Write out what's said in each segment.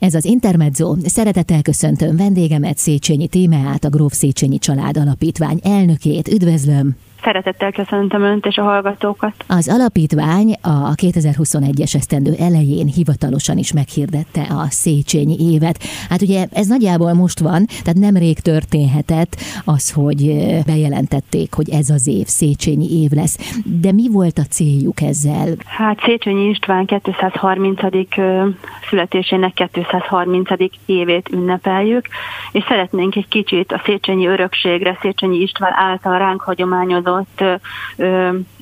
Ez az Intermezzo. Szeretettel köszöntöm vendégemet Széchenyi Témeát, a Gróf Széchenyi Család Alapítvány elnökét. Üdvözlöm! Szeretettel köszöntöm Önt és a hallgatókat. Az alapítvány a 2021-es esztendő elején hivatalosan is meghirdette a Széchenyi évet. Hát ugye ez nagyjából most van, tehát nemrég történhetett az, hogy bejelentették, hogy ez az év Széchenyi év lesz. De mi volt a céljuk ezzel? Hát Széchenyi István 230. születésének 230. évét ünnepeljük, és szeretnénk egy kicsit a Széchenyi örökségre, Széchenyi István által ránk hagyományozott adott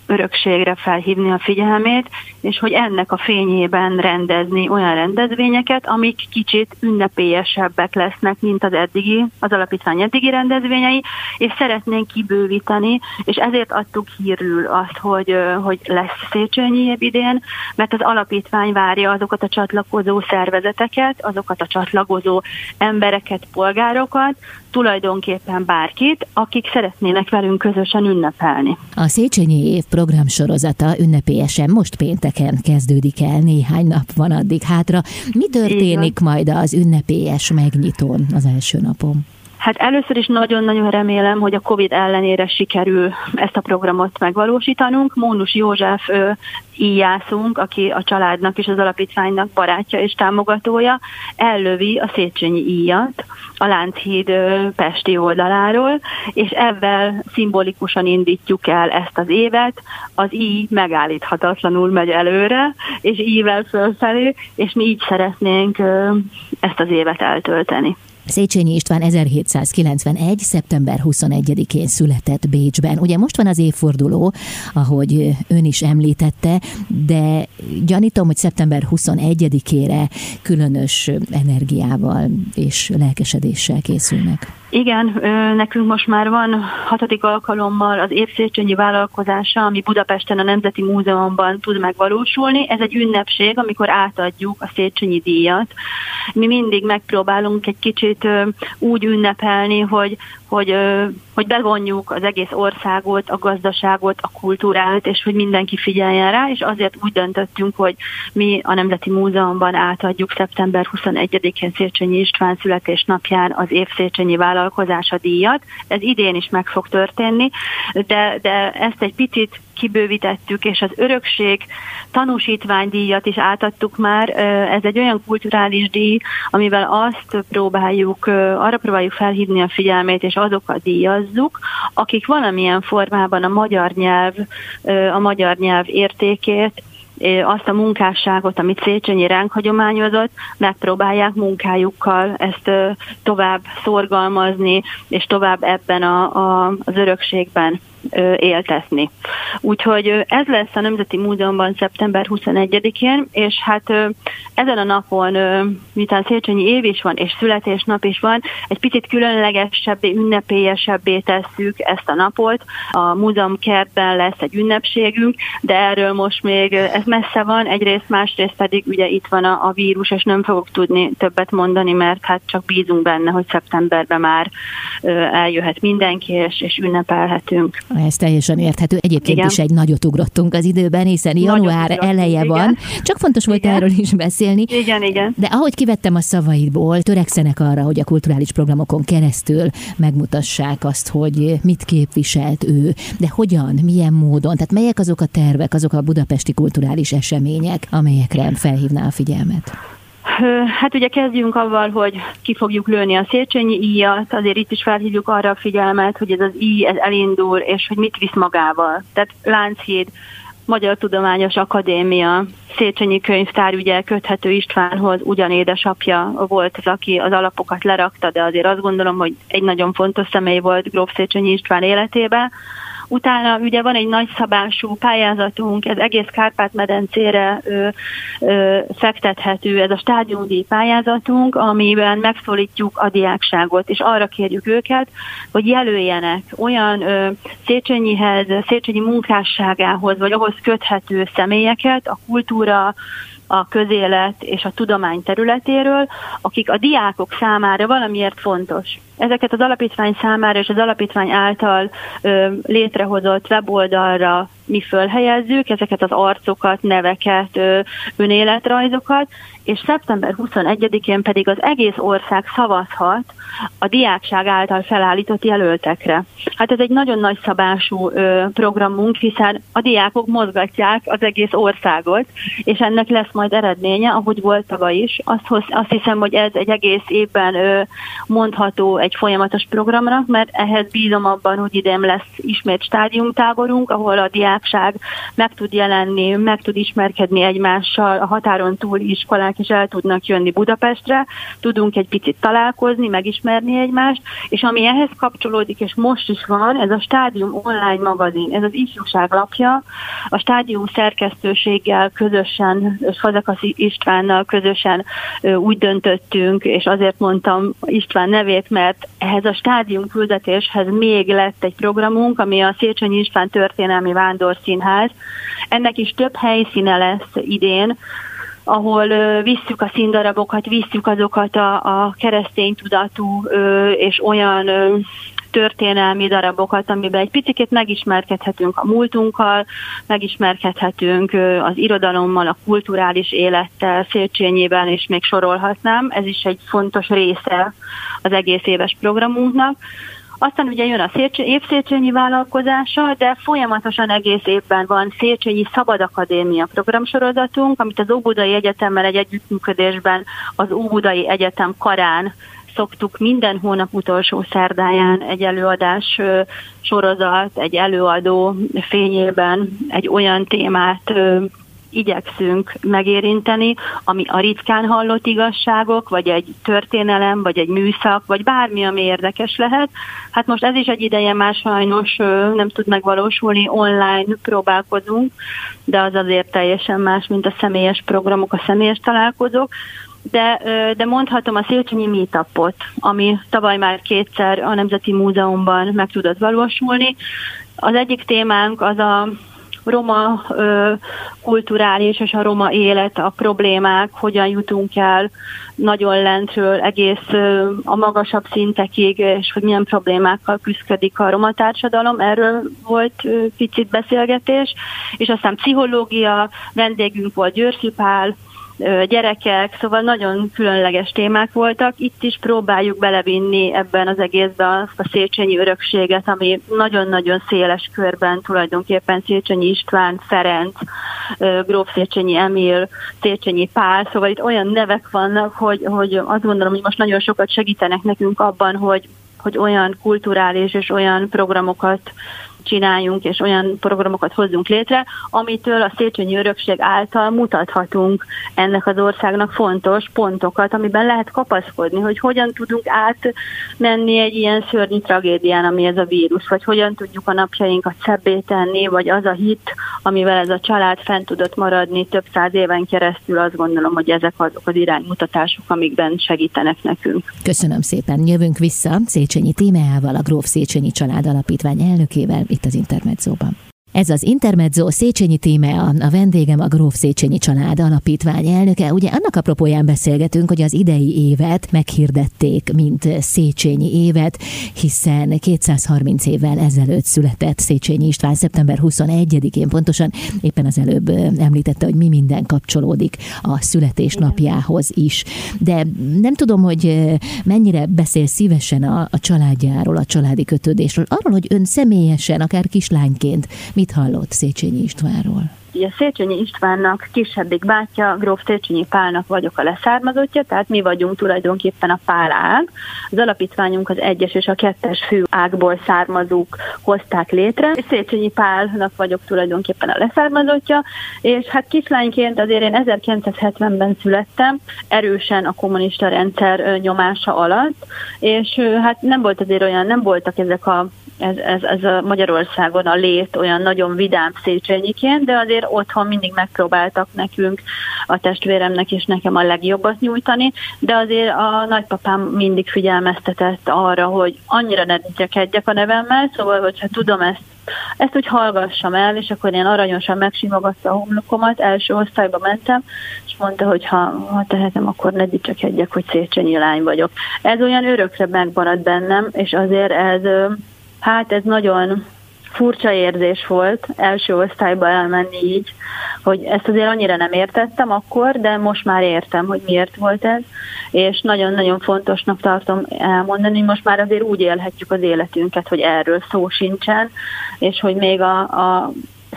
örökségre felhívni a figyelmét, és hogy ennek a fényében rendezni olyan rendezvényeket, amik kicsit ünnepélyesebbek lesznek, mint az eddigi, az alapítvány eddigi rendezvényei, és szeretnénk kibővíteni, és ezért adtuk hírül azt, hogy, hogy lesz Széchenyi idén, mert az alapítvány várja azokat a csatlakozó szervezeteket, azokat a csatlakozó embereket, polgárokat, tulajdonképpen bárkit, akik szeretnének velünk közösen ünnepelni. A Széchenyi év programsorozata ünnepélyesen most pénteken kezdődik el, néhány nap van addig hátra. Mi történik majd az ünnepélyes megnyitón az első napon? Hát először is nagyon-nagyon remélem, hogy a COVID ellenére sikerül ezt a programot megvalósítanunk. Mónus József ő, íjászunk, aki a családnak és az alapítványnak barátja és támogatója, ellövi a Széchenyi íjat a Lánchíd Pesti oldaláról, és ebben szimbolikusan indítjuk el ezt az évet. Az íj megállíthatatlanul megy előre, és ível fölfelé, és mi így szeretnénk ezt az évet eltölteni. Széchenyi István 1791. szeptember 21-én született Bécsben. Ugye most van az évforduló, ahogy ön is említette, de gyanítom, hogy szeptember 21-ére különös energiával és lelkesedéssel készülnek. Igen, nekünk most már van hatodik alkalommal az évszéchenyi vállalkozása, ami Budapesten a Nemzeti Múzeumban tud megvalósulni. Ez egy ünnepség, amikor átadjuk a Széchenyi díjat. Mi mindig megpróbálunk egy kicsit úgy ünnepelni, hogy, hogy, hogy bevonjuk az egész országot, a gazdaságot, a kultúrát, és hogy mindenki figyeljen rá, és azért úgy döntöttünk, hogy mi a Nemzeti Múzeumban átadjuk szeptember 21-én Széchenyi István születésnapján az év Széchenyi vállalkozása díjat. Ez idén is meg fog történni, de, de ezt egy picit kibővítettük, és az örökség tanúsítványdíjat is átadtuk már. Ez egy olyan kulturális díj, amivel azt próbáljuk, arra próbáljuk felhívni a figyelmét, és azokat díjazzuk, akik valamilyen formában a magyar nyelv, a magyar nyelv értékét azt a munkásságot, amit Széchenyi ránk hagyományozott, megpróbálják munkájukkal ezt tovább szorgalmazni, és tovább ebben a, a, az örökségben éltetni. Úgyhogy ez lesz a Nemzeti Múzeumban szeptember 21-én, és hát ezen a napon, miután Széchenyi év is van, és születésnap is van, egy picit különlegesebbé, ünnepélyesebbé tesszük ezt a napot. A múzeum kertben lesz egy ünnepségünk, de erről most még ez messze van, egyrészt, másrészt pedig ugye itt van a, a vírus, és nem fogok tudni többet mondani, mert hát csak bízunk benne, hogy szeptemberben már eljöhet mindenki, és, és ünnepelhetünk. Ez teljesen érthető. Egyébként Igen. is egy nagyot ugrottunk az időben, hiszen január eleje igen. van. Csak fontos volt igen. erről is beszélni. Igen, igen. De ahogy kivettem a szavaidból, törekszenek arra, hogy a kulturális programokon keresztül megmutassák azt, hogy mit képviselt ő, de hogyan, milyen módon, tehát melyek azok a tervek, azok a budapesti kulturális események, amelyekre felhívná a figyelmet? Hát ugye kezdjünk avval, hogy ki fogjuk lőni a Széchenyi íjat, azért itt is felhívjuk arra a figyelmet, hogy ez az íj ez elindul, és hogy mit visz magával. Tehát Lánchíd, Magyar Tudományos Akadémia, Széchenyi könyvtár ugye köthető Istvánhoz, ugyan édesapja volt az, aki az alapokat lerakta, de azért azt gondolom, hogy egy nagyon fontos személy volt Gróf Széchenyi István életében. Utána ugye van egy nagyszabású pályázatunk, ez egész Kárpát-medencére ö, ö, fektethető, ez a stádiumdíj pályázatunk, amiben megszólítjuk a diákságot, és arra kérjük őket, hogy jelöljenek olyan ö, Széchenyihez, Széchenyi munkásságához, vagy ahhoz köthető személyeket, a kultúra, a közélet és a tudomány területéről, akik a diákok számára valamiért fontos ezeket az alapítvány számára és az alapítvány által ö, létrehozott weboldalra mi fölhelyezzük ezeket az arcokat, neveket, ö, önéletrajzokat, és szeptember 21-én pedig az egész ország szavazhat a diákság által felállított jelöltekre. Hát ez egy nagyon nagy szabású ö, programunk, hiszen a diákok mozgatják az egész országot, és ennek lesz majd eredménye, ahogy volt tavaly is. Azt, azt hiszem, hogy ez egy egész évben ö, mondható egy folyamatos programnak, mert ehhez bízom abban, hogy idén lesz ismét stádiumtáborunk, ahol a diákság meg tud jelenni, meg tud ismerkedni egymással, a határon túl iskolák is el tudnak jönni Budapestre, tudunk egy picit találkozni, megismerni egymást, és ami ehhez kapcsolódik, és most is van, ez a Stádium online magazin, ez az ifjúság lapja, a Stádium szerkesztőséggel közösen, és Fazekaszi Istvánnal közösen úgy döntöttünk, és azért mondtam István nevét, mert ehhez a stádium küldetéshez még lett egy programunk, ami a Széchenyi István Történelmi Vándorszínház. Ennek is több helyszíne lesz idén, ahol visszük a színdarabokat, visszük azokat a, a keresztény tudatú és olyan történelmi darabokat, amiben egy picit megismerkedhetünk a múltunkkal, megismerkedhetünk az irodalommal, a kulturális élettel, Széchenyiben, és még sorolhatnám. Ez is egy fontos része az egész éves programunknak. Aztán ugye jön a évszéchenyi vállalkozása, de folyamatosan egész évben van Széchenyi Szabad Akadémia programsorozatunk, amit az Óbudai Egyetemmel egy együttműködésben az Óbudai Egyetem karán szoktuk minden hónap utolsó szerdáján egy előadás sorozat, egy előadó fényében egy olyan témát igyekszünk megérinteni, ami a ritkán hallott igazságok, vagy egy történelem, vagy egy műszak, vagy bármi, ami érdekes lehet. Hát most ez is egy ideje már sajnos nem tud megvalósulni, online próbálkozunk, de az azért teljesen más, mint a személyes programok, a személyes találkozók de, de mondhatom a Széchenyi Meetupot, ami tavaly már kétszer a Nemzeti Múzeumban meg tudott valósulni. Az egyik témánk az a roma ö, kulturális és a roma élet, a problémák, hogyan jutunk el nagyon lentről egész a magasabb szintekig, és hogy milyen problémákkal küzdik a roma társadalom. Erről volt ö, picit beszélgetés, és aztán pszichológia, vendégünk volt Győrfi Pál, gyerekek, szóval nagyon különleges témák voltak. Itt is próbáljuk belevinni ebben az egészben azt a Széchenyi örökséget, ami nagyon-nagyon széles körben tulajdonképpen Széchenyi István, Ferenc, Gróf Széchenyi Emil, Széchenyi Pál, szóval itt olyan nevek vannak, hogy, hogy azt gondolom, hogy most nagyon sokat segítenek nekünk abban, hogy hogy olyan kulturális és olyan programokat csináljunk, és olyan programokat hozzunk létre, amitől a Széchenyi Örökség által mutathatunk ennek az országnak fontos pontokat, amiben lehet kapaszkodni, hogy hogyan tudunk átmenni egy ilyen szörnyű tragédián, ami ez a vírus, vagy hogyan tudjuk a napjainkat szebbé tenni, vagy az a hit, amivel ez a család fent tudott maradni több száz éven keresztül, azt gondolom, hogy ezek azok az iránymutatások, amikben segítenek nekünk. Köszönöm szépen. Jövünk vissza Széchenyi Tímeával, a Gróf Széchenyi Család Alapítvány elnökével itt az Intermedzóban. Ez az Intermezzo Széchenyi Tímea, a vendégem a Gróf Széchenyi Család Alapítvány elnöke. Ugye annak apropóján beszélgetünk, hogy az idei évet meghirdették, mint Széchenyi évet, hiszen 230 évvel ezelőtt született Széchenyi István szeptember 21-én, pontosan éppen az előbb említette, hogy mi minden kapcsolódik a születésnapjához is. De nem tudom, hogy mennyire beszél szívesen a, a családjáról, a családi kötődésről, arról, hogy ön személyesen, akár kislányként Mit hallott Széchenyi Istvánról? Ugye Széchenyi Istvánnak kisebbik bátyja, Gróf Széchenyi Pálnak vagyok a leszármazottja, tehát mi vagyunk tulajdonképpen a Pál ág. Az alapítványunk az egyes és a kettes fő ágból származók hozták létre, Széchenyi Pálnak vagyok tulajdonképpen a leszármazottja, és hát kislányként azért én 1970-ben születtem, erősen a kommunista rendszer nyomása alatt, és hát nem volt azért olyan, nem voltak ezek a ez, ez, ez a Magyarországon a lét olyan nagyon vidám Széchenyiként, de azért otthon mindig megpróbáltak nekünk, a testvéremnek és nekem a legjobbat nyújtani, de azért a nagypapám mindig figyelmeztetett arra, hogy annyira ne dicsekedjek a nevemmel, szóval hogyha tudom ezt ezt úgy hallgassam el, és akkor én aranyosan megsimogatta a homlokomat, első osztályba mentem, és mondta, hogy ha, ha tehetem, akkor ne dicsekedjek, hogy Széchenyi lány vagyok. Ez olyan örökre megmaradt bennem, és azért ez, hát ez nagyon furcsa érzés volt első osztályba elmenni így, hogy ezt azért annyira nem értettem akkor, de most már értem, hogy miért volt ez, és nagyon-nagyon fontosnak tartom elmondani, hogy most már azért úgy élhetjük az életünket, hogy erről szó sincsen, és hogy még a, a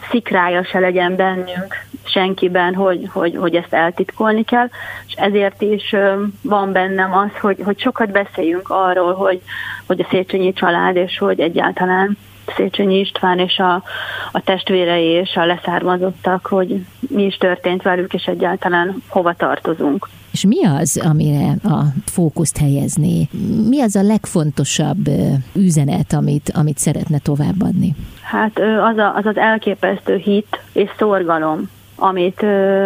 szikrája se legyen bennünk senkiben, hogy, hogy, hogy ezt eltitkolni kell, és ezért is van bennem az, hogy, hogy sokat beszéljünk arról, hogy, hogy a Széchenyi család, és hogy egyáltalán Széchenyi István és a, a testvérei és a leszármazottak, hogy mi is történt velük, és egyáltalán hova tartozunk. És mi az, amire a fókuszt helyezni? Mi az a legfontosabb üzenet, amit, amit szeretne továbbadni? Hát az, a, az az elképesztő hit és szorgalom, amit,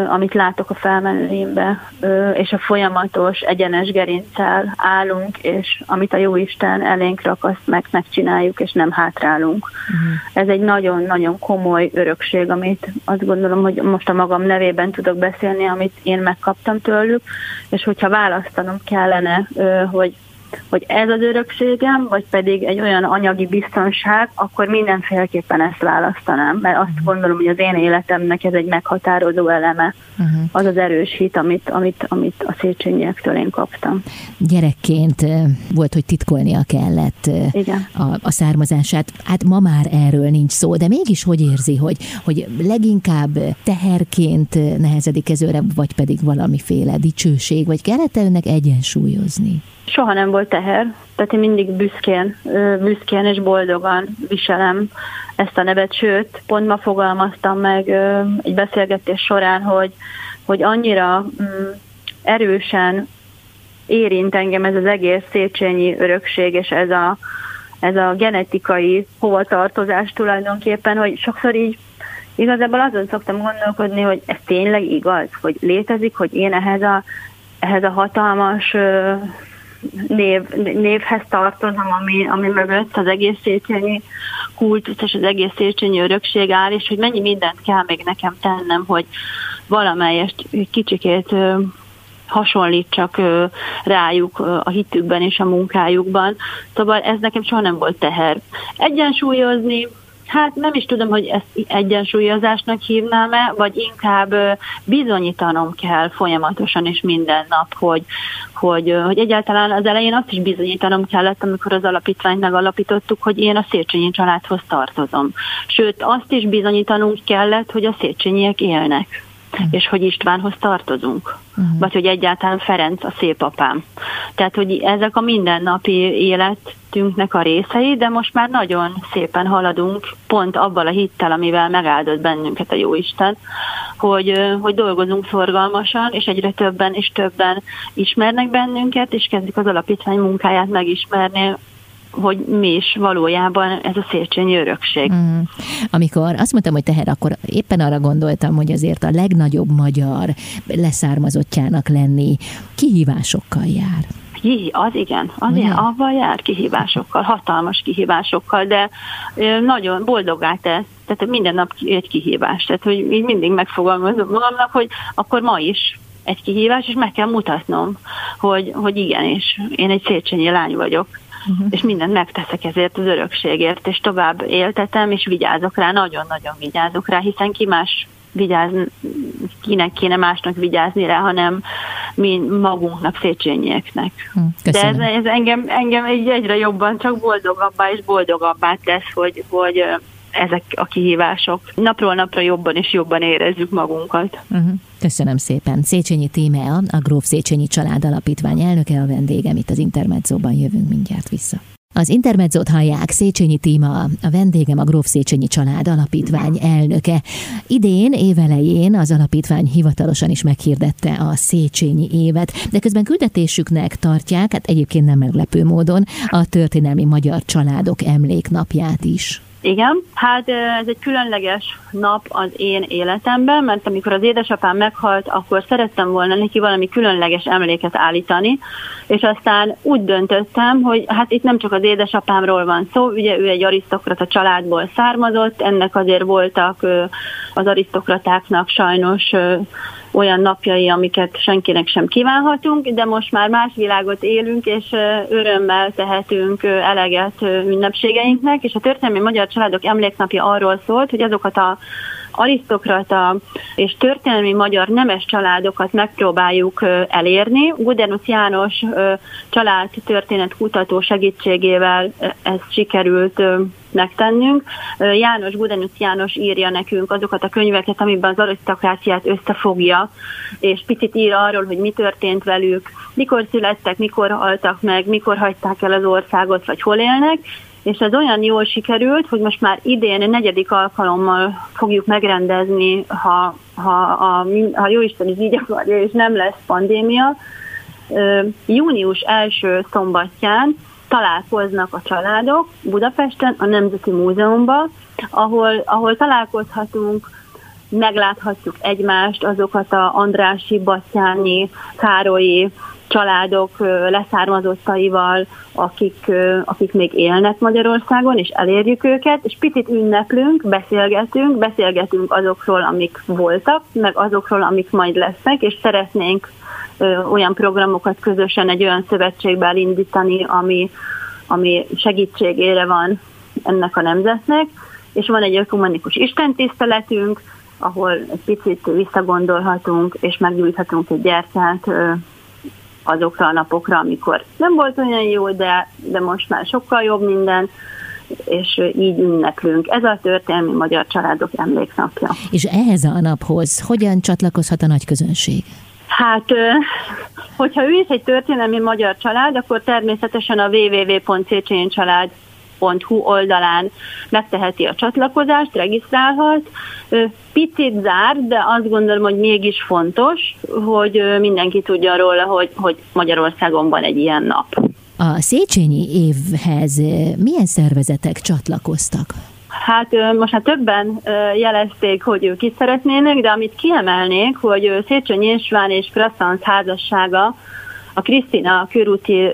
amit látok a felmenőimbe, és a folyamatos egyenes gerincsel állunk, és amit a Jóisten elénk rak, azt meg megcsináljuk, és nem hátrálunk. Uh-huh. Ez egy nagyon-nagyon komoly örökség, amit azt gondolom, hogy most a magam nevében tudok beszélni, amit én megkaptam tőlük, és hogyha választanom kellene, hogy hogy ez az örökségem, vagy pedig egy olyan anyagi biztonság, akkor mindenféleképpen ezt választanám, mert azt uh-huh. gondolom, hogy az én életemnek ez egy meghatározó eleme, uh-huh. az az erős hit, amit, amit, amit a Széchenyiek én kaptam. Gyerekként volt, hogy titkolnia kellett Igen. A, a származását. Hát ma már erről nincs szó, de mégis hogy érzi, hogy, hogy leginkább teherként nehezedik ez őre, vagy pedig valamiféle dicsőség, vagy kellett önnek egyensúlyozni? Soha nem volt teher, tehát én mindig büszkén, büszkén és boldogan viselem ezt a nevet, sőt, pont ma fogalmaztam meg egy beszélgetés során, hogy, hogy annyira mm, erősen érint engem ez az egész Széchenyi örökség, és ez a, ez a genetikai hovatartozás tulajdonképpen, hogy sokszor így igazából azon szoktam gondolkodni, hogy ez tényleg igaz, hogy létezik, hogy én ehhez a, ehhez a hatalmas név, névhez tartozom, ami, ami mögött az egész Széchenyi kultusz és az egész Széchenyi örökség áll, és hogy mennyi mindent kell még nekem tennem, hogy valamelyest kicsikét hasonlítsak rájuk a hitükben és a munkájukban. Szóval ez nekem soha nem volt teher. Egyensúlyozni, Hát nem is tudom, hogy ezt egyensúlyozásnak hívnám-e, vagy inkább bizonyítanom kell folyamatosan és minden nap, hogy, hogy, hogy egyáltalán az elején azt is bizonyítanom kellett, amikor az alapítványt megalapítottuk, hogy én a Széchenyi családhoz tartozom. Sőt, azt is bizonyítanunk kellett, hogy a Széchenyiek élnek. És hogy Istvánhoz tartozunk. Uh-huh. Vagy hogy egyáltalán Ferenc a szép apám. Tehát, hogy ezek a mindennapi életünknek a részei, de most már nagyon szépen haladunk, pont abban a hittel, amivel megáldott bennünket a Jóisten, hogy, hogy dolgozunk szorgalmasan, és egyre többen és többen ismernek bennünket, és kezdik az alapítvány munkáját megismerni, hogy mi is valójában ez a Széchenyi örökség. Mm. Amikor azt mondtam, hogy teher, akkor éppen arra gondoltam, hogy azért a legnagyobb magyar leszármazottjának lenni kihívásokkal jár. Az igen, az ilyen, avval jár kihívásokkal, hatalmas kihívásokkal, de nagyon boldogá tesz. Tehát minden nap egy kihívás. Tehát, hogy így mindig megfogalmazom magamnak, hogy akkor ma is egy kihívás, és meg kell mutatnom, hogy, hogy igenis, én egy széchenyi lány vagyok uh-huh. és mindent megteszek ezért az örökségért, és tovább éltetem, és vigyázok rá, nagyon-nagyon vigyázok rá, hiszen ki más vigyáz, kinek kéne másnak vigyázni rá, hanem mi magunknak, széchenyieknek. Hm, De ez, ez engem, engem egy egyre jobban csak boldogabbá és boldogabbá tesz, hogy, hogy ezek a kihívások. Napról napra jobban és jobban érezzük magunkat. Uh-huh. Köszönöm szépen. Széchenyi Tímea, a Gróf Széchenyi Család Alapítvány elnöke a vendégem itt az Intermedzóban. Jövünk mindjárt vissza. Az Intermedzót hallják, Széchenyi Tíma, a vendégem a Gróf Széchenyi Család Alapítvány elnöke. Idén, évelején az alapítvány hivatalosan is meghirdette a Széchenyi évet, de közben küldetésüknek tartják, hát egyébként nem meglepő módon, a történelmi magyar családok emléknapját is. Igen, hát ez egy különleges nap az én életemben, mert amikor az édesapám meghalt, akkor szerettem volna neki valami különleges emléket állítani, és aztán úgy döntöttem, hogy hát itt nem csak az édesapámról van szó, ugye ő egy arisztokrata családból származott, ennek azért voltak az arisztokratáknak sajnos olyan napjai, amiket senkinek sem kívánhatunk, de most már más világot élünk, és örömmel tehetünk eleget ünnepségeinknek, és a történelmi magyar családok emléknapja arról szólt, hogy azokat a arisztokrata és történelmi magyar nemes családokat megpróbáljuk elérni. Gudenus János család történet kutató segítségével ezt sikerült megtennünk. János, Gudenus János írja nekünk azokat a könyveket, amiben az arisztokráciát összefogja, és picit ír arról, hogy mi történt velük, mikor születtek, mikor haltak meg, mikor hagyták el az országot, vagy hol élnek, és ez olyan jól sikerült, hogy most már idén negyedik alkalommal fogjuk megrendezni, ha, ha, a, ha Jóisten is így akarja, és nem lesz pandémia. Június első szombatján találkoznak a családok Budapesten, a Nemzeti Múzeumban, ahol, ahol találkozhatunk, megláthatjuk egymást, azokat a Andrási, Batyáni, Károlyi, családok leszármazottaival, akik, akik még élnek Magyarországon, és elérjük őket, és picit ünneplünk, beszélgetünk, beszélgetünk azokról, amik voltak, meg azokról, amik majd lesznek, és szeretnénk olyan programokat közösen egy olyan szövetségbe elindítani, ami, ami segítségére van ennek a nemzetnek, és van egy ökumenikus istentiszteletünk, ahol egy picit visszagondolhatunk, és meggyújthatunk egy gyertyát azokra a napokra, amikor nem volt olyan jó, de, de most már sokkal jobb minden, és így ünneplünk. Ez a történelmi magyar családok emléknapja. És ehhez a naphoz hogyan csatlakozhat a nagy közönség? Hát, hogyha ő is egy történelmi magyar család, akkor természetesen a www.cséncsalád hu oldalán megteheti a csatlakozást, regisztrálhat. Picit zár, de azt gondolom, hogy mégis fontos, hogy mindenki tudja róla, hogy, hogy Magyarországon van egy ilyen nap. A Széchenyi évhez milyen szervezetek csatlakoztak? Hát most már többen jelezték, hogy ők is szeretnének, de amit kiemelnék, hogy Széchenyi István és Krasszansz házassága a Krisztina körúti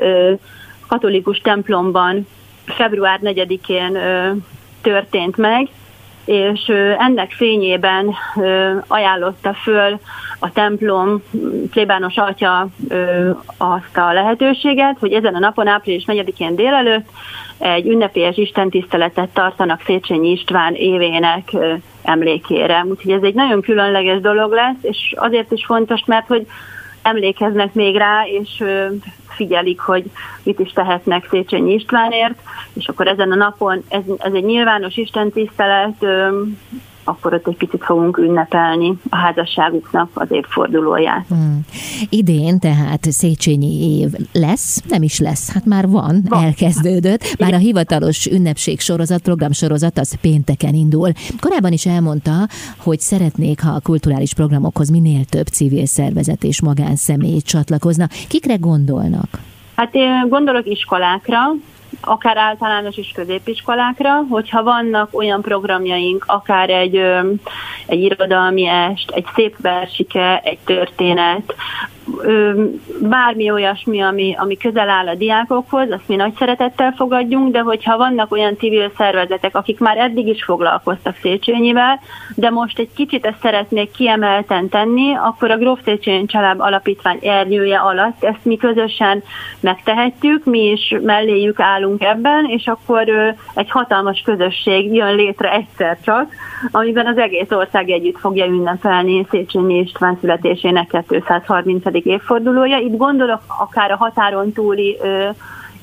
katolikus templomban február 4-én történt meg, és ennek fényében ajánlotta föl a templom plébános atya azt a lehetőséget, hogy ezen a napon, április 4-én délelőtt egy ünnepélyes istentiszteletet tartanak Széchenyi István évének emlékére. Úgyhogy ez egy nagyon különleges dolog lesz, és azért is fontos, mert hogy emlékeznek még rá, és figyelik, hogy mit is tehetnek Széchenyi Istvánért, és akkor ezen a napon ez, ez egy nyilvános istentisztelet, akkor ott egy picit fogunk ünnepelni a házasságuknak az évfordulóját. Hmm. Idén tehát Széchenyi év lesz, nem is lesz, hát már van, van. elkezdődött. Már a hivatalos ünnepség sorozat, programsorozat az pénteken indul. Korábban is elmondta, hogy szeretnék, ha a kulturális programokhoz minél több civil szervezet és magánszemély csatlakozna. Kikre gondolnak? Hát én gondolok iskolákra, akár általános és középiskolákra, hogyha vannak olyan programjaink, akár egy, egy irodalmi est, egy szép versike, egy történet, bármi olyasmi, ami, ami közel áll a diákokhoz, azt mi nagy szeretettel fogadjunk, de hogyha vannak olyan civil szervezetek, akik már eddig is foglalkoztak Széchenyivel, de most egy kicsit ezt szeretnék kiemelten tenni, akkor a Gróf Széchenyi Család Alapítvány ernyője alatt ezt mi közösen megtehetjük, mi is melléjük állunk ebben, és akkor egy hatalmas közösség jön létre egyszer csak, amiben az egész ország együtt fogja ünnepelni Széchenyi István születésének 230 évfordulója. Itt gondolok akár a határon túli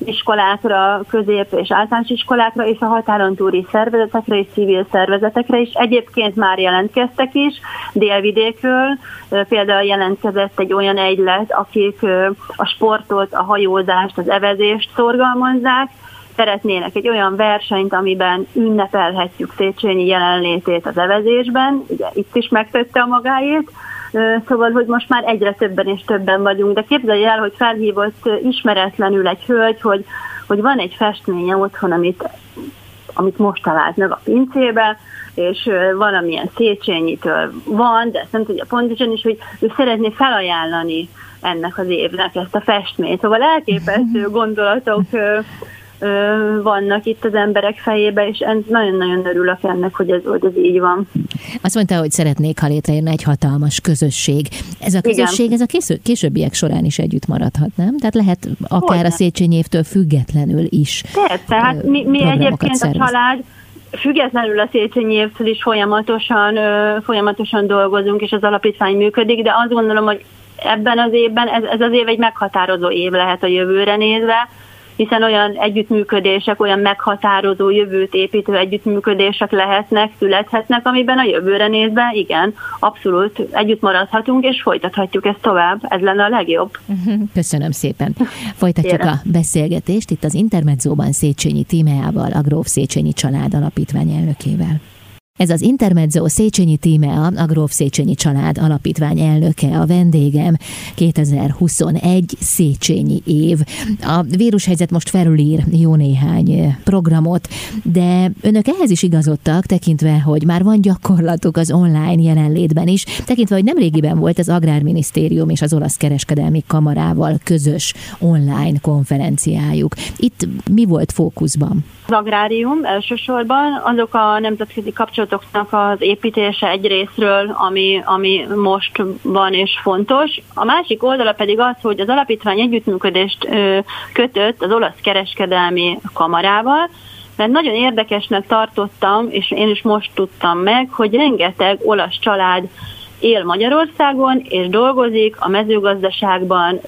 iskolákra, közép- és általános iskolákra, és a határon túli szervezetekre és civil szervezetekre is. Egyébként már jelentkeztek is délvidékről, például jelentkezett egy olyan egylet, akik a sportot, a hajózást, az evezést szorgalmazzák, szeretnének egy olyan versenyt, amiben ünnepelhetjük Széchenyi jelenlétét az evezésben, ugye itt is megtette a magáét, Szóval, hogy most már egyre többen és többen vagyunk, de képzelj el, hogy felhívott ismeretlenül egy hölgy, hogy, hogy van egy festménye otthon, amit amit most talált meg a pincébe, és valamilyen Széchenyitől van, de ezt nem tudja pontosan, is, hogy ő szeretné felajánlani ennek az évnek ezt a festményt. Szóval elképesztő gondolatok vannak itt az emberek fejébe, és nagyon-nagyon örülök ennek, hogy ez, hogy ez így van. Azt mondta, hogy szeretnék, ha létrejönne egy hatalmas közösség. Ez a közösség, Igen. ez a késő, későbbiek során is együtt maradhat, nem? Tehát lehet akár Hogyne. a Széchenyi évtől függetlenül is. Persze, hát mi, mi egyébként szervez. a család függetlenül a Széchenyi évtől is folyamatosan, folyamatosan dolgozunk, és az alapítvány működik, de azt gondolom, hogy ebben az évben, ez, ez az év egy meghatározó év lehet a jövőre nézve, hiszen olyan együttműködések, olyan meghatározó jövőt építő együttműködések lehetnek, születhetnek, amiben a jövőre nézve, igen, abszolút együtt maradhatunk, és folytathatjuk ezt tovább. Ez lenne a legjobb. Köszönöm szépen. Folytatjuk a beszélgetést itt az Intermedzóban Széchenyi Tímeával, a Gróf Széchenyi család alapítvány elnökével. Ez az Intermezzo Széchenyi Tímea, a Gróf Széchenyi Család Alapítvány elnöke, a vendégem 2021 Széchenyi év. A vírushelyzet most felülír jó néhány programot, de önök ehhez is igazodtak, tekintve, hogy már van gyakorlatuk az online jelenlétben is, tekintve, hogy nemrégiben volt az Agrárminisztérium és az Olasz Kereskedelmi Kamarával közös online konferenciájuk. Itt mi volt fókuszban? Az agrárium elsősorban, azok a nemzetközi kapcsolatoknak az építése egy részről, ami, ami most van és fontos. A másik oldala pedig az, hogy az alapítvány együttműködést kötött az olasz kereskedelmi kamarával, mert nagyon érdekesnek tartottam, és én is most tudtam meg, hogy rengeteg olasz család él Magyarországon, és dolgozik a mezőgazdaságban,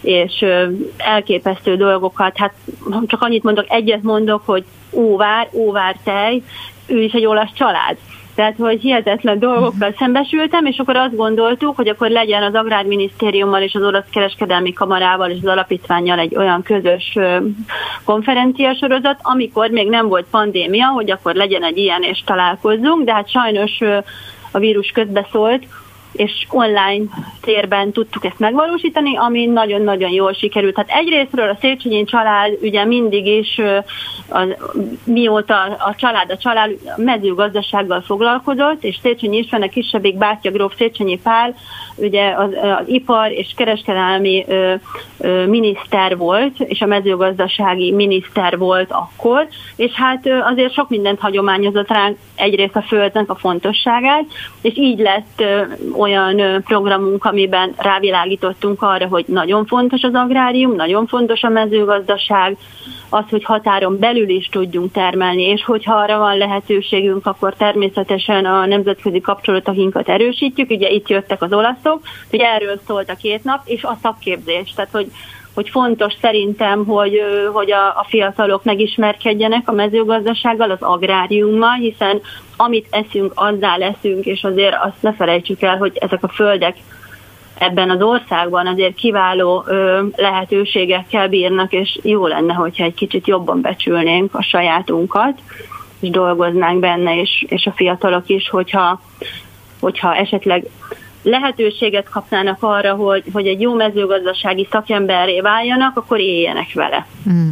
és elképesztő dolgokat, hát csak annyit mondok, egyet mondok, hogy óvár, óvár tej, ő is egy olasz család. Tehát, hogy hihetetlen dolgokkal szembesültem, és akkor azt gondoltuk, hogy akkor legyen az Agrárminisztériummal és az Orosz Kereskedelmi Kamarával és az alapítványjal egy olyan közös konferenciasorozat, amikor még nem volt pandémia, hogy akkor legyen egy ilyen és találkozzunk, de hát sajnos a vírus közbeszólt, és online térben tudtuk ezt megvalósítani, ami nagyon-nagyon jól sikerült. Hát egyrésztről a Széchenyi család ugye mindig is, az, mióta a család a család mezőgazdasággal foglalkozott, és Széchenyi István a kisebbik bátyja gróf Széchenyi Pál ugye az, az ipar és kereskedelmi ö, ö, miniszter volt, és a mezőgazdasági miniszter volt akkor, és hát ö, azért sok mindent hagyományozott ránk egyrészt a földnek a fontosságát, és így lett ö, olyan programunk, amiben rávilágítottunk arra, hogy nagyon fontos az agrárium, nagyon fontos a mezőgazdaság, az, hogy határon belül is tudjunk termelni, és hogyha arra van lehetőségünk, akkor természetesen a nemzetközi kapcsolatainkat erősítjük. Ugye itt jöttek az olaszok, hogy erről szólt a két nap, és a szakképzés. Tehát, hogy hogy fontos szerintem, hogy, hogy a, a fiatalok megismerkedjenek a mezőgazdasággal, az agráriummal, hiszen amit eszünk, azzá leszünk, és azért azt ne felejtsük el, hogy ezek a földek ebben az országban azért kiváló ö, lehetőségekkel bírnak, és jó lenne, hogyha egy kicsit jobban becsülnénk a sajátunkat, és dolgoznánk benne, és, és a fiatalok is, hogyha, hogyha esetleg lehetőséget kapnának arra, hogy, hogy egy jó mezőgazdasági szakemberré váljanak, akkor éljenek vele. Mm.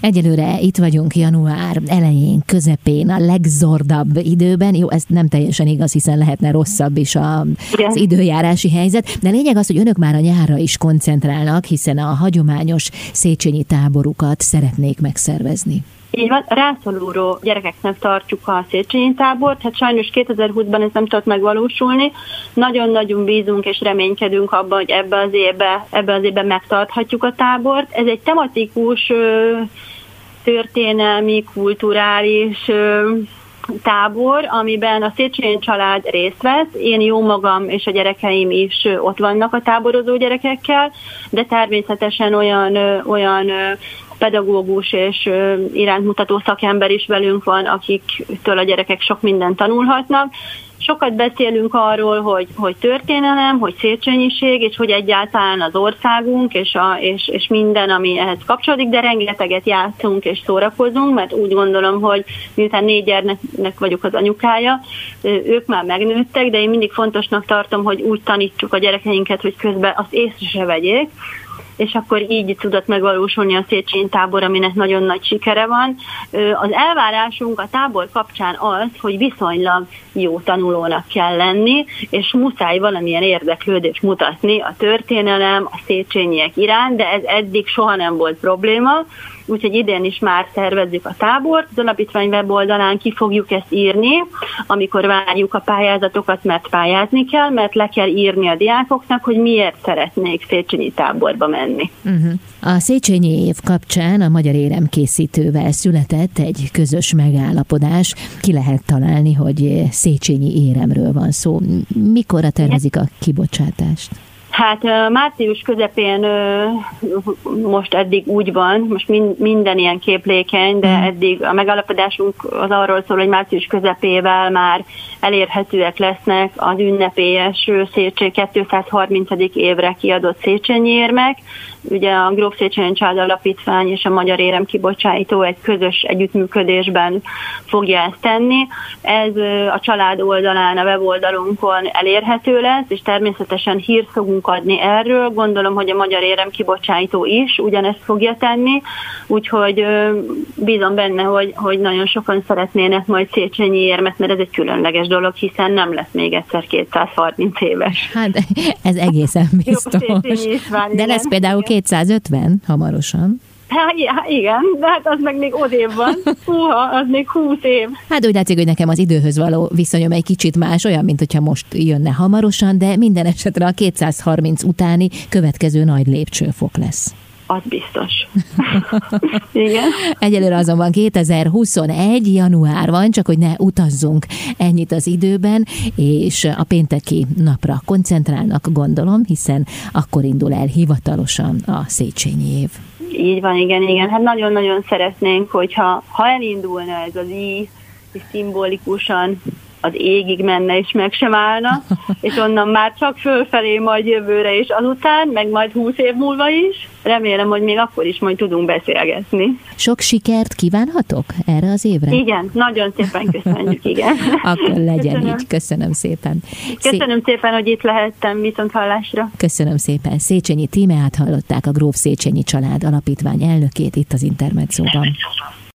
Egyelőre itt vagyunk január elején, közepén, a legzordabb időben. Jó, ez nem teljesen igaz, hiszen lehetne rosszabb is a, az időjárási helyzet, de lényeg az, hogy önök már a nyárra is koncentrálnak, hiszen a hagyományos Széchenyi táborukat szeretnék megszervezni. Így van, rászoruló gyerekeknek tartjuk a Széchenyi tábort, hát sajnos 2020-ban ez nem tudott megvalósulni. Nagyon-nagyon bízunk és reménykedünk abban, hogy ebbe az évbe, ebbe az évben megtarthatjuk a tábort. Ez egy tematikus, történelmi, kulturális tábor, amiben a Széchenyi család részt vesz. Én jó magam és a gyerekeim is ott vannak a táborozó gyerekekkel, de természetesen olyan, olyan pedagógus és irántmutató szakember is velünk van, akiktől a gyerekek sok mindent tanulhatnak. Sokat beszélünk arról, hogy, hogy történelem, hogy széchenyiség, és hogy egyáltalán az országunk, és, a, és, és minden, ami ehhez kapcsolódik, de rengeteget játszunk és szórakozunk, mert úgy gondolom, hogy miután négy gyermeknek vagyok az anyukája, ők már megnőttek, de én mindig fontosnak tartom, hogy úgy tanítsuk a gyerekeinket, hogy közben azt észre se vegyék, és akkor így tudott megvalósulni a Széchenyi tábor, aminek nagyon nagy sikere van. Az elvárásunk a tábor kapcsán az, hogy viszonylag jó tanulónak kell lenni, és muszáj valamilyen érdeklődés mutatni a történelem, a Széchenyiek iránt, de ez eddig soha nem volt probléma úgyhogy idén is már szervezzük a tábort. Az alapítvány weboldalán ki fogjuk ezt írni, amikor várjuk a pályázatokat, mert pályázni kell, mert le kell írni a diákoknak, hogy miért szeretnék Széchenyi táborba menni. Uh-huh. A Széchenyi év kapcsán a Magyar Érem készítővel született egy közös megállapodás. Ki lehet találni, hogy Széchenyi éremről van szó. Mikorra tervezik a kibocsátást? Hát március közepén most eddig úgy van, most minden ilyen képlékeny, de hmm. eddig a megalapodásunk az arról szól, hogy március közepével már elérhetőek lesznek az ünnepélyes Széchenyi 230. évre kiadott Széchenyi érmek, Ugye a Gróf Széchenyi Család Alapítvány és a Magyar Érem Kibocsátó egy közös együttműködésben fogja ezt tenni. Ez a család oldalán, a weboldalunkon elérhető lesz, és természetesen hírt fogunk adni erről. Gondolom, hogy a Magyar Érem Kibocsátó is ugyanezt fogja tenni, úgyhogy bízom benne, hogy, hogy nagyon sokan szeretnének majd Széchenyi érmet, mert ez egy különleges dolog, hiszen nem lesz még egyszer 230 éves. Hát ez egészen biztos. De lesz például 250 hamarosan. Hát igen, de hát az meg még odébb van. Húha, az még 20 év. Hát úgy látszik, hogy nekem az időhöz való viszonyom egy kicsit más, olyan, mint hogyha most jönne hamarosan, de minden esetre a 230 utáni következő nagy lépcsőfok lesz az biztos. Igen. Egyelőre azonban 2021. január van, csak hogy ne utazzunk ennyit az időben, és a pénteki napra koncentrálnak, gondolom, hiszen akkor indul el hivatalosan a Széchenyi év. Így van, igen, igen. Hát nagyon-nagyon szeretnénk, hogyha ha elindulna ez az így, és szimbolikusan az égig menne és meg sem állna, és onnan már csak fölfelé majd jövőre és azután, meg majd húsz év múlva is. Remélem, hogy még akkor is majd tudunk beszélgetni. Sok sikert kívánhatok erre az évre? Igen, nagyon szépen köszönjük, igen. akkor legyen Köszönöm. így. Köszönöm szépen. Köszönöm Szé- szépen, hogy itt lehettem viszont hallásra. Köszönöm szépen. Széchenyi Tímeát hallották, a Gróf Széchenyi család alapítvány elnökét itt az Intermedzóban.